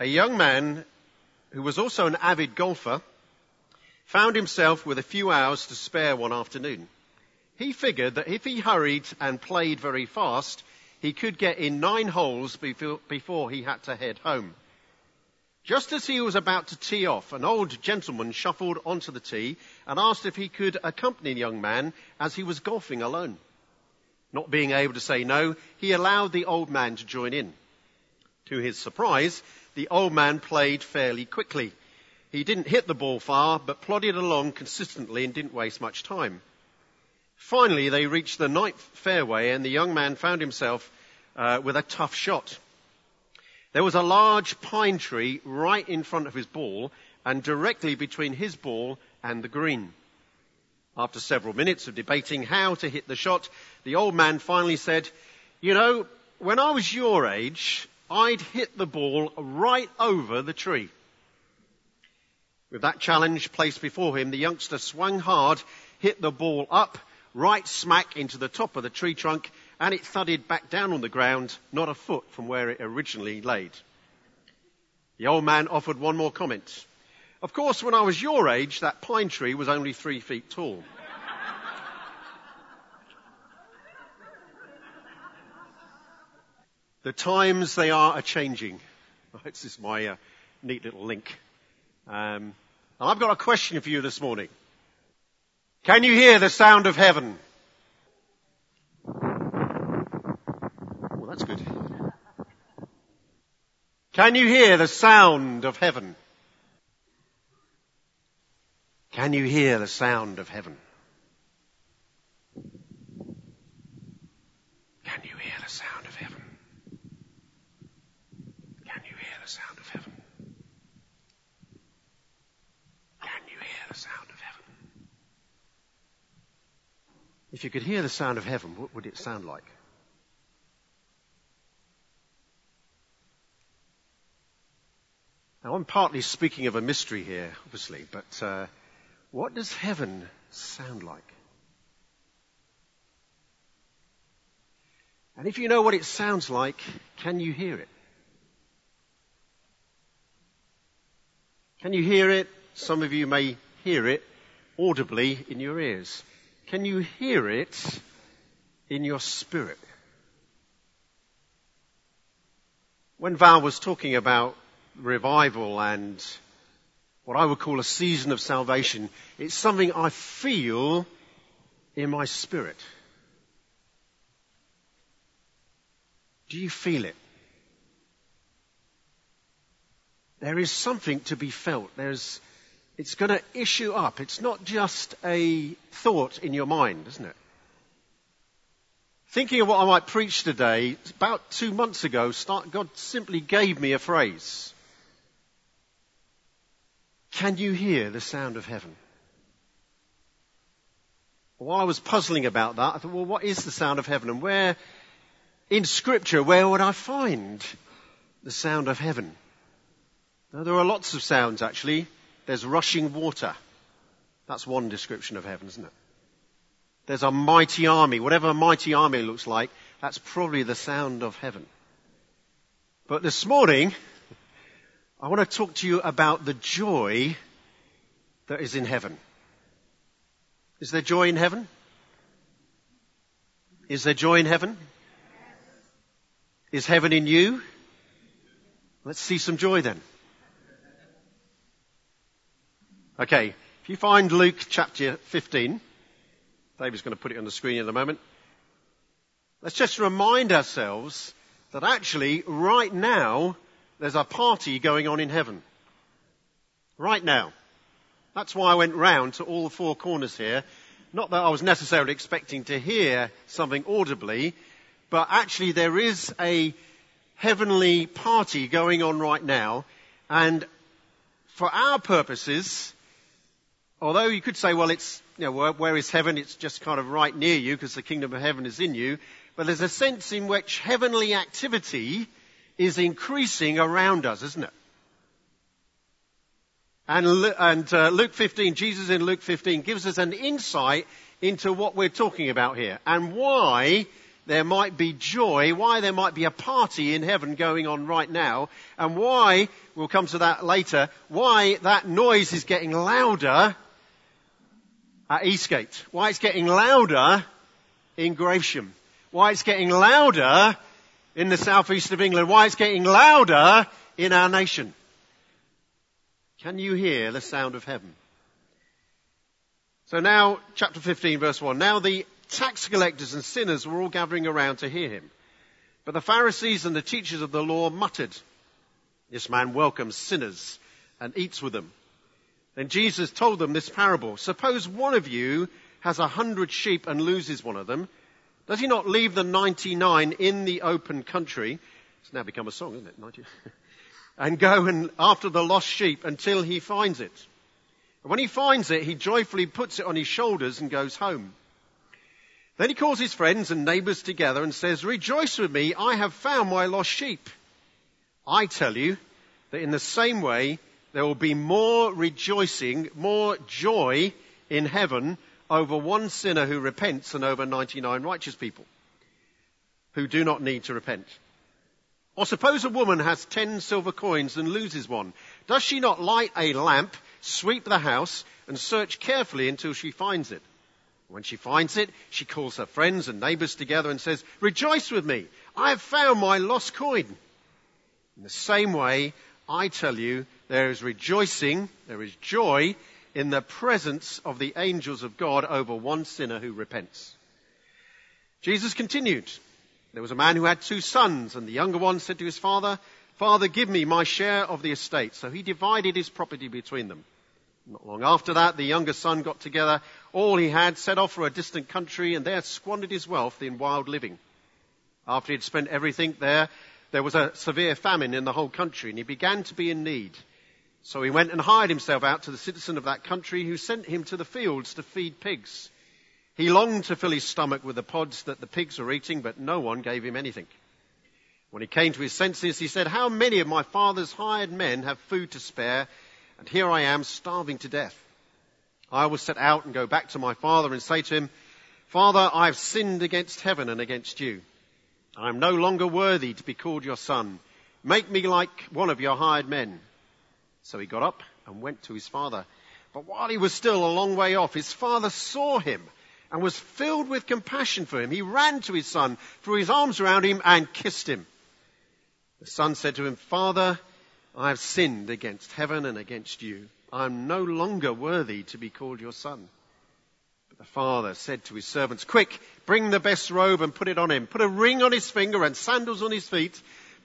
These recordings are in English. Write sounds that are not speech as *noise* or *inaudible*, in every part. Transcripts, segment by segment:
a young man who was also an avid golfer found himself with a few hours to spare one afternoon. He figured that if he hurried and played very fast, he could get in nine holes before he had to head home. Just as he was about to tee off, an old gentleman shuffled onto the tee and asked if he could accompany the young man as he was golfing alone. Not being able to say no, he allowed the old man to join in. To his surprise, the old man played fairly quickly. He didn't hit the ball far, but plodded along consistently and didn't waste much time. Finally, they reached the ninth fairway and the young man found himself uh, with a tough shot. There was a large pine tree right in front of his ball and directly between his ball and the green. After several minutes of debating how to hit the shot, the old man finally said, You know, when I was your age, I'd hit the ball right over the tree. With that challenge placed before him, the youngster swung hard, hit the ball up, right smack into the top of the tree trunk, and it thudded back down on the ground, not a foot from where it originally laid. The old man offered one more comment. Of course, when I was your age, that pine tree was only three feet tall. The times they are a changing. *laughs* This is my uh, neat little link. Um, I've got a question for you this morning. Can you hear the sound of heaven? Well, that's good. Can you hear the sound of heaven? Can you hear the sound of heaven? Can you hear the sound of heaven? Can you hear the sound of heaven? Can you hear the sound of heaven? If you could hear the sound of heaven, what would it sound like? Now, I'm partly speaking of a mystery here, obviously, but uh, what does heaven sound like? And if you know what it sounds like, can you hear it? Can you hear it? Some of you may hear it audibly in your ears. Can you hear it in your spirit? When Val was talking about revival and what I would call a season of salvation. It's something I feel in my spirit. Do you feel it? There is something to be felt. There's, it's going to issue up. It's not just a thought in your mind, isn't it? Thinking of what I might preach today, about two months ago, God simply gave me a phrase. Can you hear the sound of heaven? While I was puzzling about that, I thought, well, what is the sound of heaven? And where, in scripture, where would I find the sound of heaven? Now, there are lots of sounds actually. There's rushing water. That's one description of heaven, isn't it? There's a mighty army. Whatever a mighty army looks like, that's probably the sound of heaven. But this morning, I want to talk to you about the joy that is in heaven. Is there joy in heaven? Is there joy in heaven? Is heaven in you? Let's see some joy then. Okay, if you find Luke chapter 15, David's going to put it on the screen in a moment. Let's just remind ourselves that actually right now there's a party going on in heaven. Right now. That's why I went round to all the four corners here. Not that I was necessarily expecting to hear something audibly, but actually there is a heavenly party going on right now. And for our purposes, although you could say, well, it's, you know, where, where is heaven? It's just kind of right near you because the kingdom of heaven is in you. But there's a sense in which heavenly activity is increasing around us, isn't it? And, and uh, Luke 15, Jesus in Luke 15 gives us an insight into what we're talking about here and why there might be joy, why there might be a party in heaven going on right now, and why, we'll come to that later, why that noise is getting louder at Eastgate, why it's getting louder in Gravesham, why it's getting louder in the southeast of England, why it's getting louder in our nation. Can you hear the sound of heaven? So now, chapter 15, verse 1. Now the tax collectors and sinners were all gathering around to hear him. But the Pharisees and the teachers of the law muttered, This man welcomes sinners and eats with them. Then Jesus told them this parable. Suppose one of you has a hundred sheep and loses one of them. Does he not leave the 99 in the open country? It's now become a song, isn't it? 90. *laughs* and go and after the lost sheep until he finds it. And when he finds it, he joyfully puts it on his shoulders and goes home. Then he calls his friends and neighbors together and says, Rejoice with me, I have found my lost sheep. I tell you that in the same way, there will be more rejoicing, more joy in heaven over one sinner who repents than over 99 righteous people who do not need to repent. Or suppose a woman has 10 silver coins and loses one. Does she not light a lamp, sweep the house, and search carefully until she finds it? When she finds it, she calls her friends and neighbors together and says, Rejoice with me, I have found my lost coin. In the same way, I tell you, there is rejoicing, there is joy in the presence of the angels of God over one sinner who repents. Jesus continued. There was a man who had two sons, and the younger one said to his father, Father, give me my share of the estate. So he divided his property between them. Not long after that, the younger son got together all he had, set off for a distant country, and there squandered his wealth in wild living. After he had spent everything there, there was a severe famine in the whole country, and he began to be in need. So he went and hired himself out to the citizen of that country, who sent him to the fields to feed pigs. He longed to fill his stomach with the pods that the pigs were eating, but no one gave him anything. When he came to his senses, he said, How many of my father's hired men have food to spare? and here I am starving to death. I will set out and go back to my father and say to him, Father, I have sinned against heaven and against you. I am no longer worthy to be called your son. Make me like one of your hired men. So he got up and went to his father. But while he was still a long way off, his father saw him and was filled with compassion for him. He ran to his son, threw his arms around him and kissed him. The son said to him, Father, I have sinned against heaven and against you. I am no longer worthy to be called your son. But the father said to his servants, Quick, bring the best robe and put it on him. Put a ring on his finger and sandals on his feet.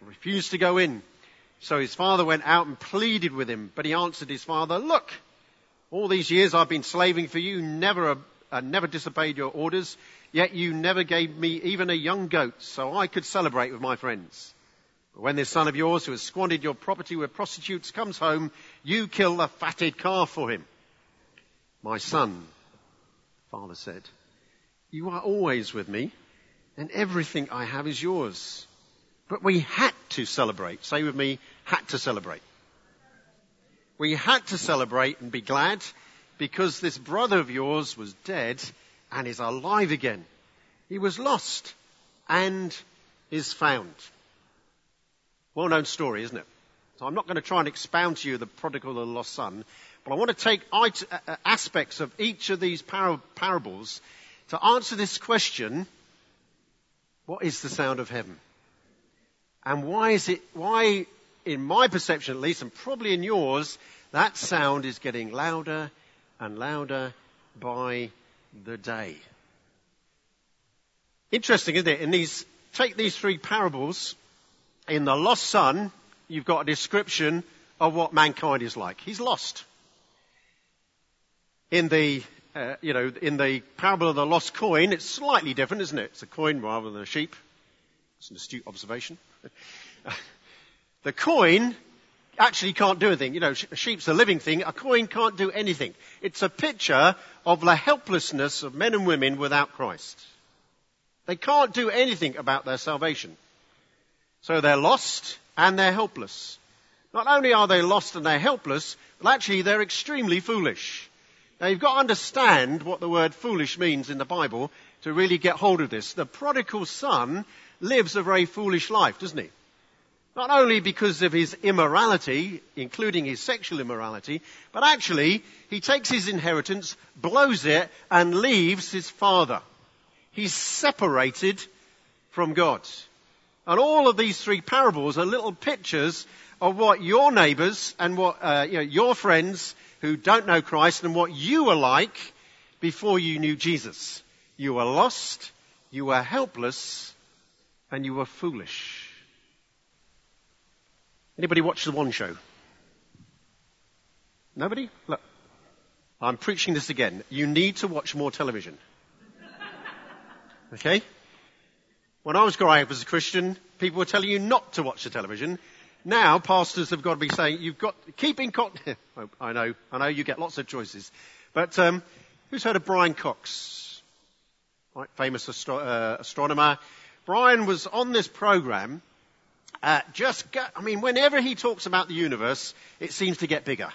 refused to go in. So his father went out and pleaded with him, but he answered his father, Look, all these years I've been slaving for you, never, uh, never disobeyed your orders. Yet you never gave me even a young goat so I could celebrate with my friends. But when this son of yours who has squandered your property with prostitutes comes home, you kill the fatted calf for him. My son, father said, you are always with me and everything I have is yours. But we had to celebrate. Say with me, had to celebrate. We had to celebrate and be glad because this brother of yours was dead and is alive again. He was lost and is found. Well known story, isn't it? So I'm not going to try and expound to you the prodigal and lost son, but I want to take uh, uh, aspects of each of these parables to answer this question, what is the sound of heaven? And why is it, why, in my perception at least, and probably in yours, that sound is getting louder and louder by the day. Interesting, isn't it? In these, take these three parables. In the lost son, you've got a description of what mankind is like. He's lost. In the, uh, you know, in the parable of the lost coin, it's slightly different, isn't it? It's a coin rather than a sheep. It's an astute observation. The coin actually can't do anything. You know, a sheep's a living thing. A coin can't do anything. It's a picture of the helplessness of men and women without Christ. They can't do anything about their salvation. So they're lost and they're helpless. Not only are they lost and they're helpless, but actually they're extremely foolish. Now you've got to understand what the word foolish means in the Bible to really get hold of this. The prodigal son lives a very foolish life, doesn't he? Not only because of his immorality, including his sexual immorality, but actually he takes his inheritance, blows it, and leaves his father. He's separated from God. And all of these three parables are little pictures of what your neighbors and what uh, you know, your friends who don't know Christ and what you were like before you knew Jesus. You were lost, you were helpless, and you were foolish. Anybody watch the One Show? Nobody? Look, I'm preaching this again. You need to watch more television. Okay? When I was growing up as a Christian, people were telling you not to watch the television. Now, pastors have got to be saying, you've got, keep in contact. *laughs* I know, I know you get lots of choices. But, um, who's heard of Brian Cox? Right, famous astro- uh, astronomer. Brian was on this program uh, just, go, I mean, whenever he talks about the universe, it seems to get bigger.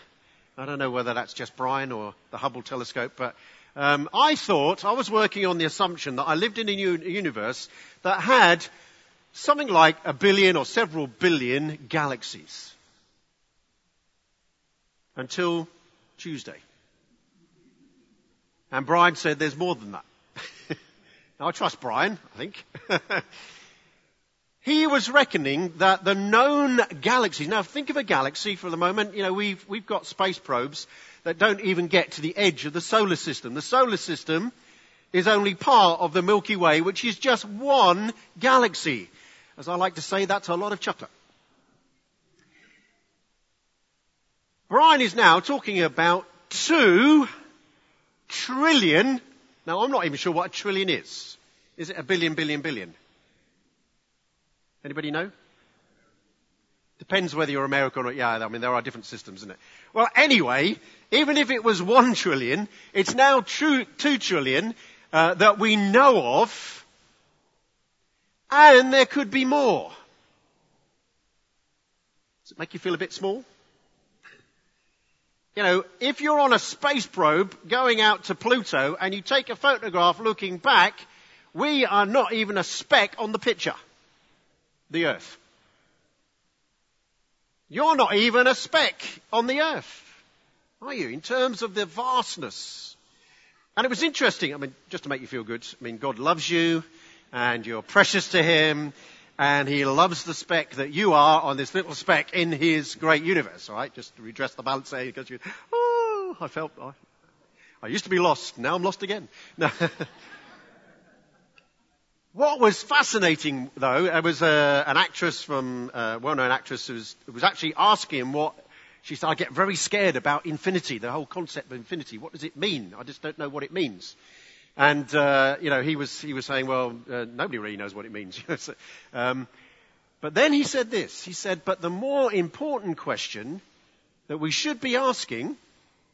I don't know whether that's just Brian or the Hubble telescope, but um, I thought I was working on the assumption that I lived in a universe that had something like a billion or several billion galaxies until Tuesday. And Brian said there's more than that. Now, I trust Brian, I think. *laughs* He was reckoning that the known galaxies, now think of a galaxy for the moment, you know, we've, we've got space probes that don't even get to the edge of the solar system. The solar system is only part of the Milky Way, which is just one galaxy. As I like to say, that's a lot of chocolate. Brian is now talking about two trillion. Now, I'm not even sure what a trillion is. Is it a billion, billion, billion? Anybody know? Depends whether you're American or, yeah, I mean, there are different systems, isn't it? Well, anyway, even if it was one trillion, it's now two, two trillion uh, that we know of, and there could be more. Does it make you feel a bit small? You know, if you're on a space probe going out to Pluto and you take a photograph looking back, we are not even a speck on the picture the earth. You're not even a speck on the earth, are you, in terms of the vastness? And it was interesting, I mean, just to make you feel good, I mean, God loves you, and you're precious to Him, and He loves the speck that you are on this little speck in His great universe, alright? Just to redress the balance there, because you, oh, I felt, I, I used to be lost, now I'm lost again. *laughs* What was fascinating, though, there was uh, an actress from, uh, well-known actress who was, who was actually asking him what, she said, I get very scared about infinity, the whole concept of infinity. What does it mean? I just don't know what it means. And, uh, you know, he was, he was saying, well, uh, nobody really knows what it means. *laughs* um, but then he said this. He said, but the more important question that we should be asking,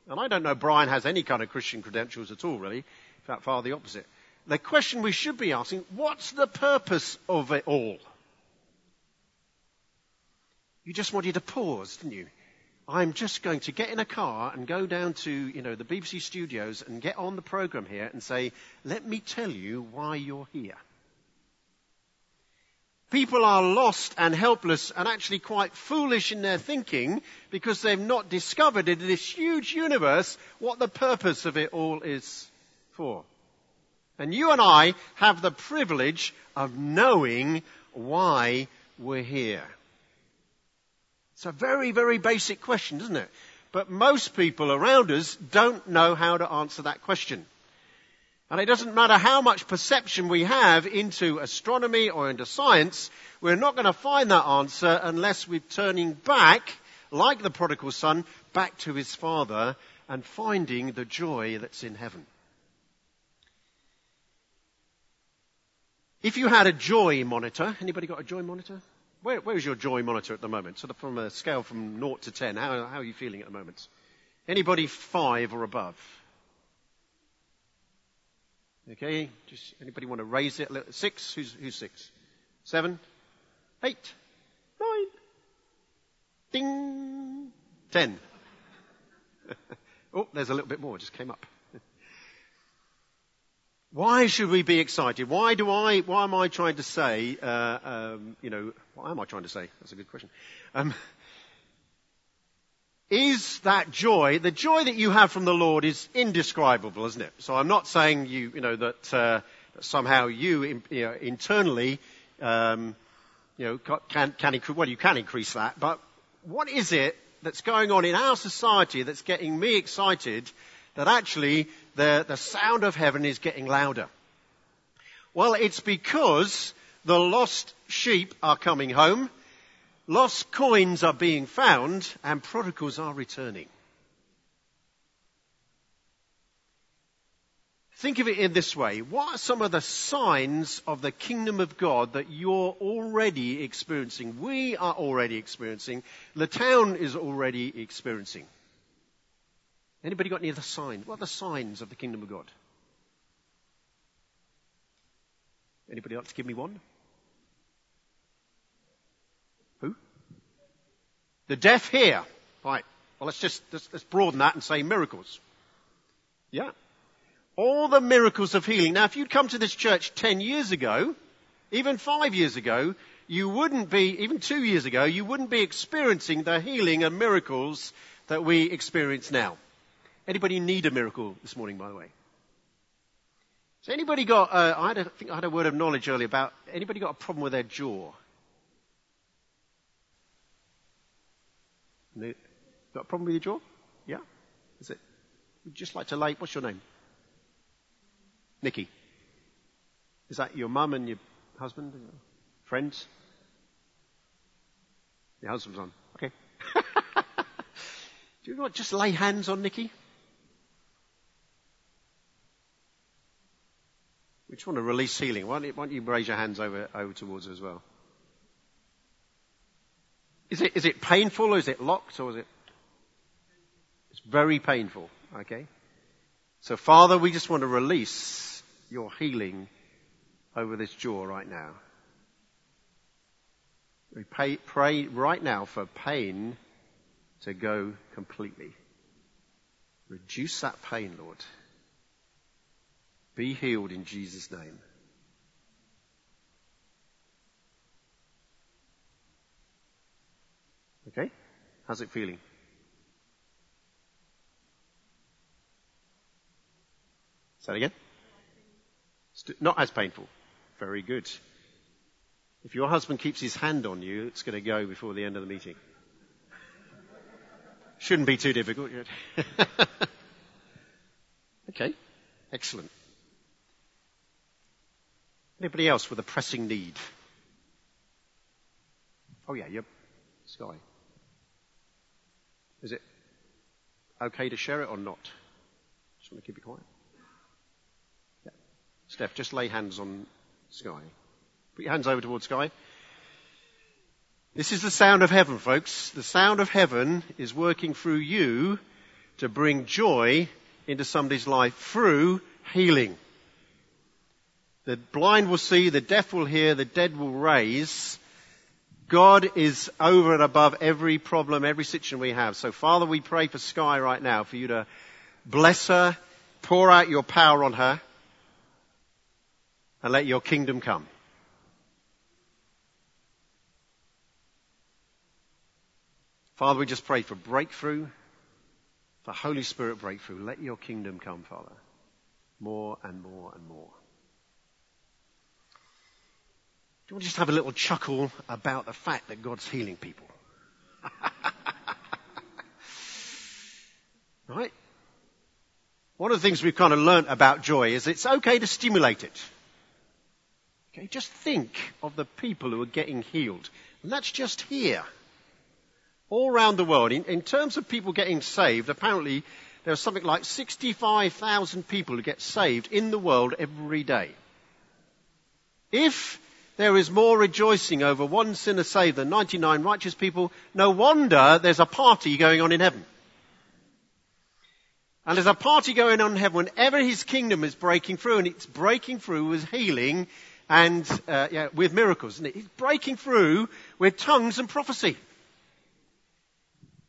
and I don't know Brian has any kind of Christian credentials at all, really. In fact, far the opposite the question we should be asking, what's the purpose of it all? You just wanted to pause, didn't you? I'm just going to get in a car and go down to, you know, the BBC studios and get on the program here and say, let me tell you why you're here. People are lost and helpless and actually quite foolish in their thinking because they've not discovered in this huge universe what the purpose of it all is for. And you and I have the privilege of knowing why we're here. It's a very, very basic question, isn't it? But most people around us don't know how to answer that question. And it doesn't matter how much perception we have into astronomy or into science, we're not going to find that answer unless we're turning back, like the prodigal son, back to his father and finding the joy that's in heaven. If you had a joy monitor, anybody got a joy monitor? Where, where is your joy monitor at the moment? Sort of from a scale from 0 to 10, how, how are you feeling at the moment? Anybody five or above? Okay, just anybody want to raise it? Six? Who's, who's six? Seven? Eight? Nine? Ding! Ten. *laughs* oh, there's a little bit more, just came up. Why should we be excited? Why do I, why am I trying to say, uh, um, you know, what am I trying to say? That's a good question. Um, is that joy, the joy that you have from the Lord is indescribable, isn't it? So I'm not saying you, you know, that, uh, somehow you, you know, internally, um, you know, can, can, well, you can increase that, but what is it that's going on in our society that's getting me excited that actually the, the sound of heaven is getting louder? Well, it's because the lost sheep are coming home Lost coins are being found and prodigals are returning. Think of it in this way. What are some of the signs of the kingdom of God that you're already experiencing? We are already experiencing. The town is already experiencing. Anybody got any other signs? What are the signs of the kingdom of God? Anybody like to give me one? Who? The deaf hear. Right. Well, let's just let's, let's broaden that and say miracles. Yeah. All the miracles of healing. Now, if you'd come to this church 10 years ago, even five years ago, you wouldn't be, even two years ago, you wouldn't be experiencing the healing and miracles that we experience now. Anybody need a miracle this morning, by the way? Has anybody got, uh, I, had a, I think I had a word of knowledge earlier about, anybody got a problem with their jaw? Got a problem with your jaw? Yeah? Is it? Would just like to lay, what's your name? Nikki. Is that your mum and your husband? And your friends? Your husband's on. Okay. *laughs* Do you not just lay hands on Nikki? We just want to release healing. Why don't you, raise your hands over, over towards her as well? Is it, is it painful or is it locked or is it? It's very painful. Okay. So Father, we just want to release your healing over this jaw right now. We pay, pray right now for pain to go completely. Reduce that pain, Lord. Be healed in Jesus' name. Okay? How's it feeling? Say that again? Not as painful. Very good. If your husband keeps his hand on you, it's going to go before the end of the meeting. Shouldn't be too difficult. *laughs* okay. Excellent. Anybody else with a pressing need? Oh yeah, you're Sky. Is it okay to share it or not? Just want to keep it quiet. Yeah. Steph, just lay hands on Sky. Put your hands over towards Sky. This is the sound of heaven, folks. The sound of heaven is working through you to bring joy into somebody's life through healing. The blind will see, the deaf will hear, the dead will raise, God is over and above every problem, every situation we have. So Father, we pray for Sky right now for you to bless her, pour out your power on her, and let your kingdom come. Father, we just pray for breakthrough, for Holy Spirit breakthrough. Let your kingdom come, Father. More and more and more. Do you want to just have a little chuckle about the fact that God's healing people? *laughs* right? One of the things we've kind of learnt about joy is it's okay to stimulate it. Okay, just think of the people who are getting healed. And that's just here. All around the world. In, in terms of people getting saved, apparently there are something like 65,000 people who get saved in the world every day If there is more rejoicing over one sinner saved than 99 righteous people, no wonder there's a party going on in heaven. And there's a party going on in heaven whenever his kingdom is breaking through, and it's breaking through with healing and uh, yeah, with miracles, isn't it? It's breaking through with tongues and prophecy.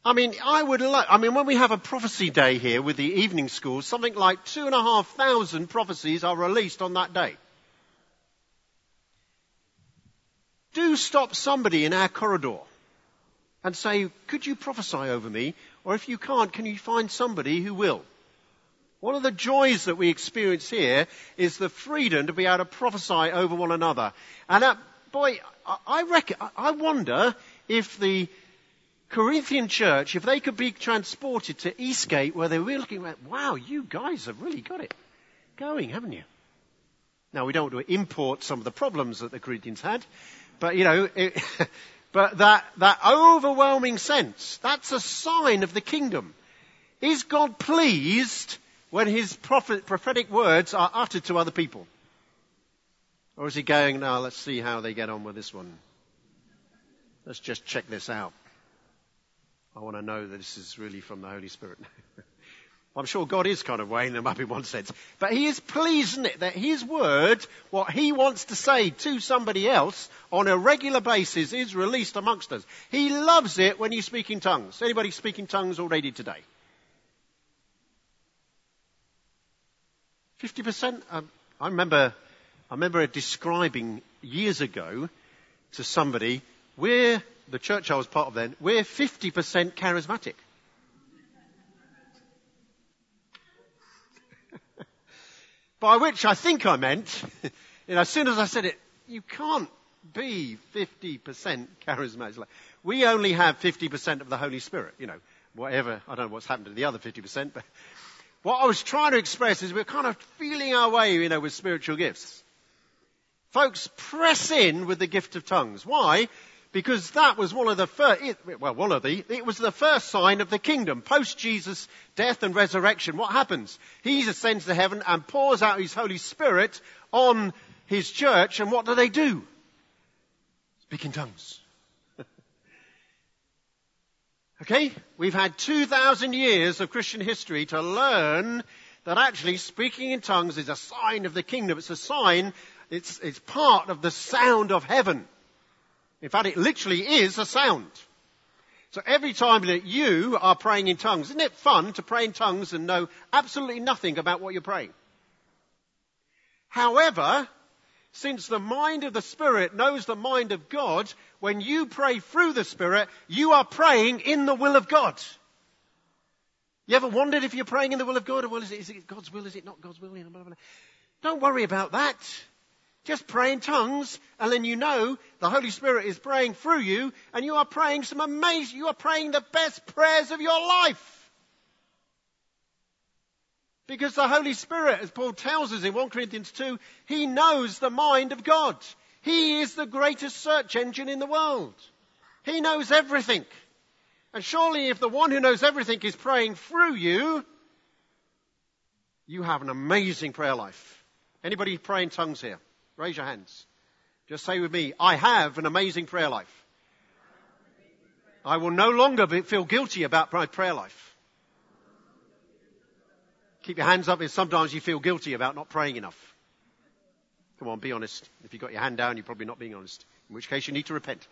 I mean, I would like, I mean, when we have a prophecy day here with the evening school, something like two and a half thousand prophecies are released on that day. Do stop somebody in our corridor and say, could you prophesy over me? Or if you can't, can you find somebody who will? One of the joys that we experience here is the freedom to be able to prophesy over one another. And that, boy, I reckon, I wonder if the Corinthian church, if they could be transported to Eastgate where they were looking at, wow, you guys have really got it going, haven't you? Now we don't want to import some of the problems that the Corinthians had, but you know, it, *laughs* but that, that overwhelming sense, that's a sign of the kingdom. Is God pleased when his prophet, prophetic words are uttered to other people? Or is he going, now let's see how they get on with this one. Let's just check this out. I want to know that this is really from the Holy Spirit. *laughs* I'm sure God is kind of weighing them up in one sense. But He is pleased, isn't it, that His word, what He wants to say to somebody else on a regular basis is released amongst us. He loves it when you speak in tongues. Anybody speaking tongues already today? 50%? Um, I remember, I remember describing years ago to somebody, we're the church I was part of then, we're 50% charismatic. By which I think I meant, *laughs* you know, as soon as I said it, you can't be 50% charismatic. We only have 50% of the Holy Spirit, you know, whatever, I don't know what's happened to the other 50%, but *laughs* what I was trying to express is we're kind of feeling our way, you know, with spiritual gifts. Folks, press in with the gift of tongues. Why? Because that was one of the first, well, one of the, it was the first sign of the kingdom. Post Jesus' death and resurrection, what happens? He ascends to heaven and pours out his Holy Spirit on his church, and what do they do? Speak in tongues. *laughs* okay? We've had 2,000 years of Christian history to learn that actually speaking in tongues is a sign of the kingdom. It's a sign, it's, it's part of the sound of heaven. In fact, it literally is a sound. So every time that you are praying in tongues, isn't it fun to pray in tongues and know absolutely nothing about what you're praying? However, since the mind of the Spirit knows the mind of God, when you pray through the Spirit, you are praying in the will of God. You ever wondered if you're praying in the will of God or well, is it, is it God's will? Is it not God's will? Don't worry about that. Just pray in tongues, and then you know the Holy Spirit is praying through you, and you are praying some amazing, you are praying the best prayers of your life. Because the Holy Spirit, as Paul tells us in 1 Corinthians 2, He knows the mind of God. He is the greatest search engine in the world. He knows everything. And surely if the one who knows everything is praying through you, you have an amazing prayer life. Anybody pray in tongues here? Raise your hands. Just say with me, I have an amazing prayer life. I will no longer be, feel guilty about my prayer life. Keep your hands up if sometimes you feel guilty about not praying enough. Come on, be honest. If you've got your hand down, you're probably not being honest. In which case you need to repent.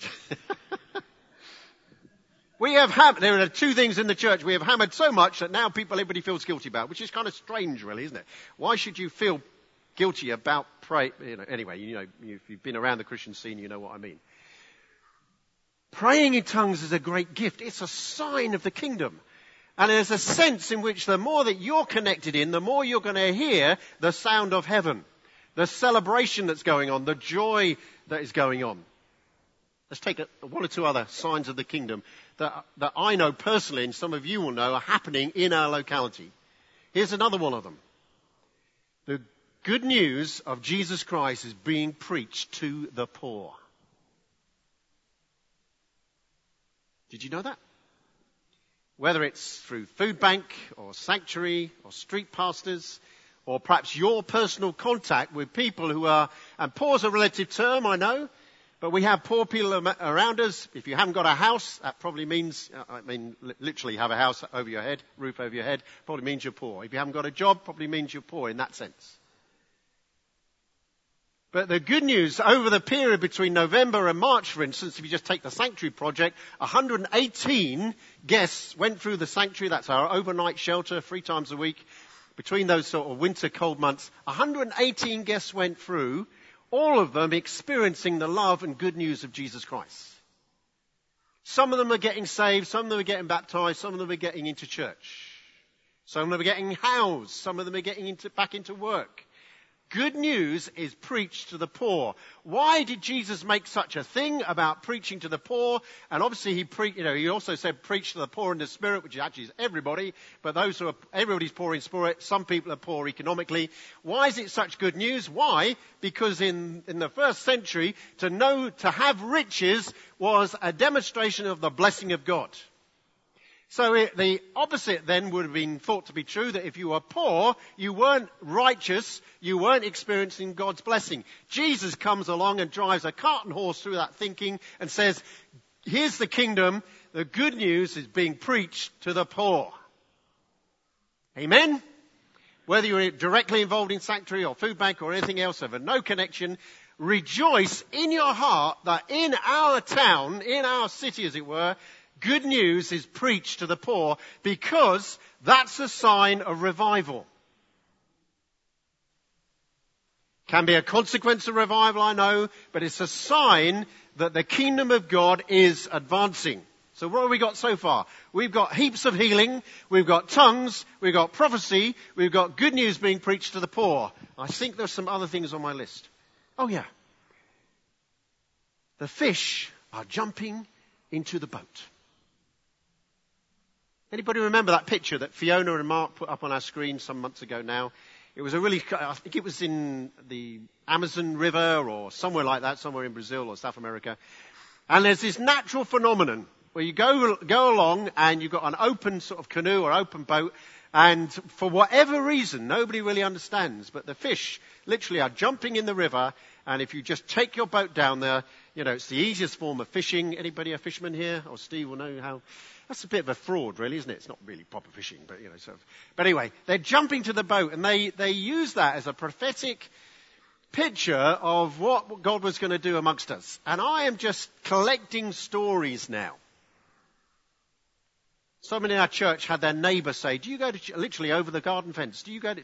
*laughs* we have hammered, there are two things in the church we have hammered so much that now people, everybody feels guilty about, which is kind of strange really, isn't it? Why should you feel guilty about pray. You know, anyway, you know, if you've been around the Christian scene, you know what I mean. Praying in tongues is a great gift. It's a sign of the kingdom. And there's a sense in which the more that you're connected in, the more you're going to hear the sound of heaven, the celebration that's going on, the joy that is going on. Let's take one or two other signs of the kingdom that, that I know personally and some of you will know are happening in our locality. Here's another one of them. The good news of Jesus Christ is being preached to the poor. Did you know that? Whether it's through food bank or sanctuary or street pastors or perhaps your personal contact with people who are, and poor is a relative term, I know, but we have poor people around us. If you haven't got a house, that probably means, I mean, literally have a house over your head, roof over your head, probably means you're poor. If you haven't got a job, probably means you're poor in that sense. But the good news, over the period between November and March, for instance, if you just take the sanctuary project, 118 guests went through the sanctuary. That's our overnight shelter, three times a week. Between those sort of winter cold months, 118 guests went through, all of them experiencing the love and good news of Jesus Christ. Some of them are getting saved, some of them are getting baptized, some of them are getting into church. Some of them are getting housed, some of them are getting into, back into work. Good news is preached to the poor. Why did Jesus make such a thing about preaching to the poor? And obviously he pre- you know, he also said preach to the poor in the spirit, which actually is everybody, but those who are, everybody's poor in spirit, some people are poor economically. Why is it such good news? Why? Because in, in the first century, to know, to have riches was a demonstration of the blessing of God. So it, the opposite then would have been thought to be true that if you were poor, you weren't righteous, you weren't experiencing God's blessing. Jesus comes along and drives a cart and horse through that thinking and says, here's the kingdom, the good news is being preached to the poor. Amen? Whether you're directly involved in Sanctuary or Food Bank or anything else, have no connection, rejoice in your heart that in our town, in our city as it were, good news is preached to the poor because that's a sign of revival. Can be a consequence of revival, I know, but it's a sign that the kingdom of God is advancing. So what have we got so far? We've got heaps of healing, we've got tongues, we've got prophecy, we've got good news being preached to the poor. I think there's some other things on my list. Oh yeah. The fish are jumping into the boat. Anybody remember that picture that Fiona and Mark put up on our screen some months ago now? It was a really, I think it was in the Amazon River or somewhere like that, somewhere in Brazil or South America. And there's this natural phenomenon where you go, go along and you've got an open sort of canoe or open boat and for whatever reason, nobody really understands, but the fish literally are jumping in the river and if you just take your boat down there, you know, it's the easiest form of fishing. Anybody a fisherman here? Or Steve will know how that's a bit of a fraud, really, isn't it? It's not really proper fishing, but you know, sort of. But anyway, they're jumping to the boat, and they they use that as a prophetic picture of what God was going to do amongst us. And I am just collecting stories now. Someone in our church had their neighbour say, "Do you go to literally over the garden fence? Do you go to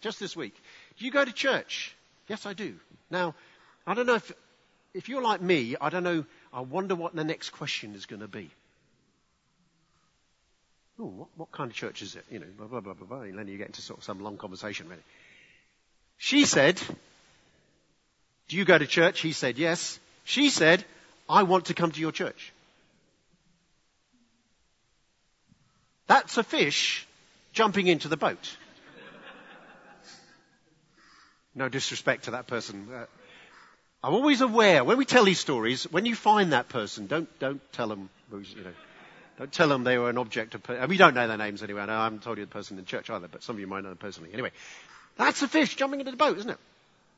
just this week? Do you go to church?" Yes, I do. Now, I don't know if if you're like me, I don't know. I wonder what the next question is going to be what, what, kind of church is it? You know, blah, blah, blah, blah, blah. And then you get into sort of some long conversation, really. She said, do you go to church? He said, yes. She said, I want to come to your church. That's a fish jumping into the boat. No disrespect to that person. Uh, I'm always aware when we tell these stories, when you find that person, don't don't tell them, you know. Don't tell them they were an object of, we don't know their names anyway. I haven't told you the person in church either, but some of you might know them personally. Anyway, that's a fish jumping into the boat, isn't it?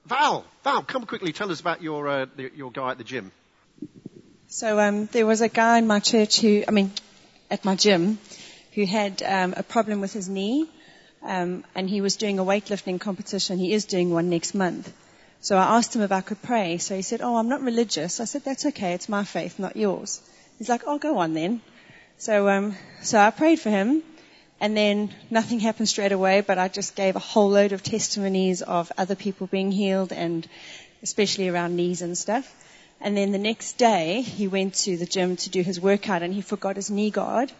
Val, Val, come quickly, tell us about your, uh, the, your guy at the gym. So, um, there was a guy in my church who, I mean, at my gym, who had um, a problem with his knee, um, and he was doing a weightlifting competition. He is doing one next month. So I asked him if I could pray. So he said, "Oh, I'm not religious." I said, "That's okay. It's my faith, not yours." He's like, "Oh, go on then." So, um, so I prayed for him, and then nothing happened straight away. But I just gave a whole load of testimonies of other people being healed, and especially around knees and stuff. And then the next day, he went to the gym to do his workout, and he forgot his knee guard.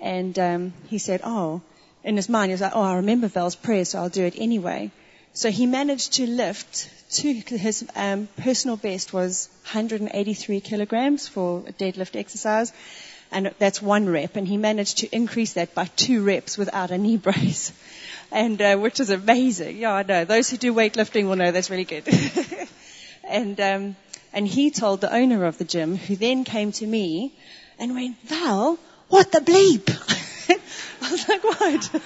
And um, he said, "Oh," in his mind, he was like, "Oh, I remember Val's prayer, so I'll do it anyway." So he managed to lift to his um, personal best was 183 kilograms for a deadlift exercise and that's one rep, and he managed to increase that by two reps without a knee brace, *laughs* and uh, which is amazing. Yeah, I know. Those who do weightlifting will know that's really good. *laughs* and um, and he told the owner of the gym, who then came to me and went, Val, what the bleep? *laughs* I was like, what?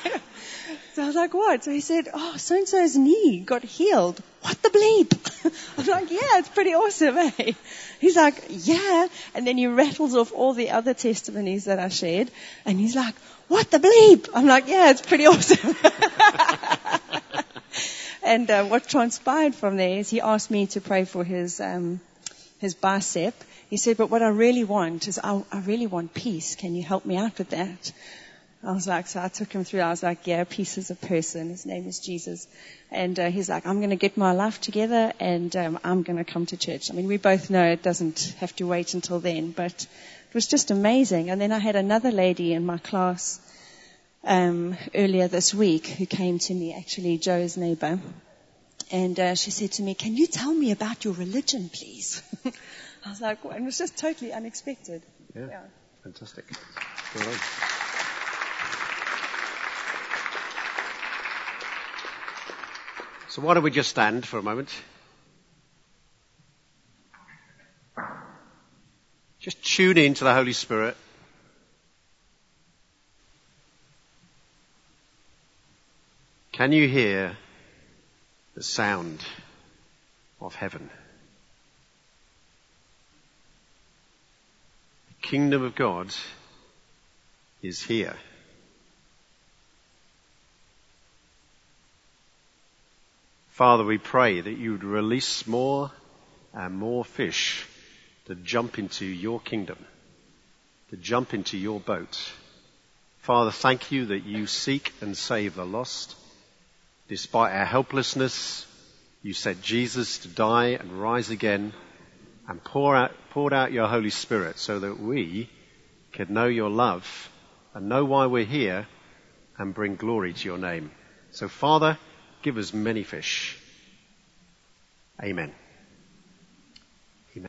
So I was like, what? So he said, oh, so-and-so's knee got healed. What the bleep? *laughs* I was like, yeah, it's pretty awesome, *laughs* eh? He's like, yeah. And then he rattles off all the other testimonies that I shared. And he's like, what the bleep? I'm like, yeah, it's pretty *laughs* awesome. and uh, what transpired from there is he asked me to pray for his um, his bicep. He said, but what I really want is I, I really want peace. Can you help me out with that? I was like, so I took him through. I was like, yeah, peace is a person. His name is Jesus. And uh, he's like, I'm going to get my life together and um, I'm going to come to church. I mean, we both know it doesn't have to wait until then, but it was just amazing. And then I had another lady in my class um, earlier this week who came to me, actually Joe's neighbor. And uh, she said to me, can you tell me about your religion, please? *laughs* I was like, well, it was just totally unexpected. Yeah. yeah. Fantastic. Well so why don't we just stand for a moment? Just tune in to the Holy Spirit. Can you hear the sound of heaven? The kingdom of God is here. Father, we pray that you would release more and more fish to jump into your kingdom, to jump into your boat. Father, thank you that you seek and save the lost. Despite our helplessness, you sent Jesus to die and rise again and pour out, poured out your Holy Spirit so that we could know your love and know why we're here and bring glory to your name. So Father, give us many fish. Amen.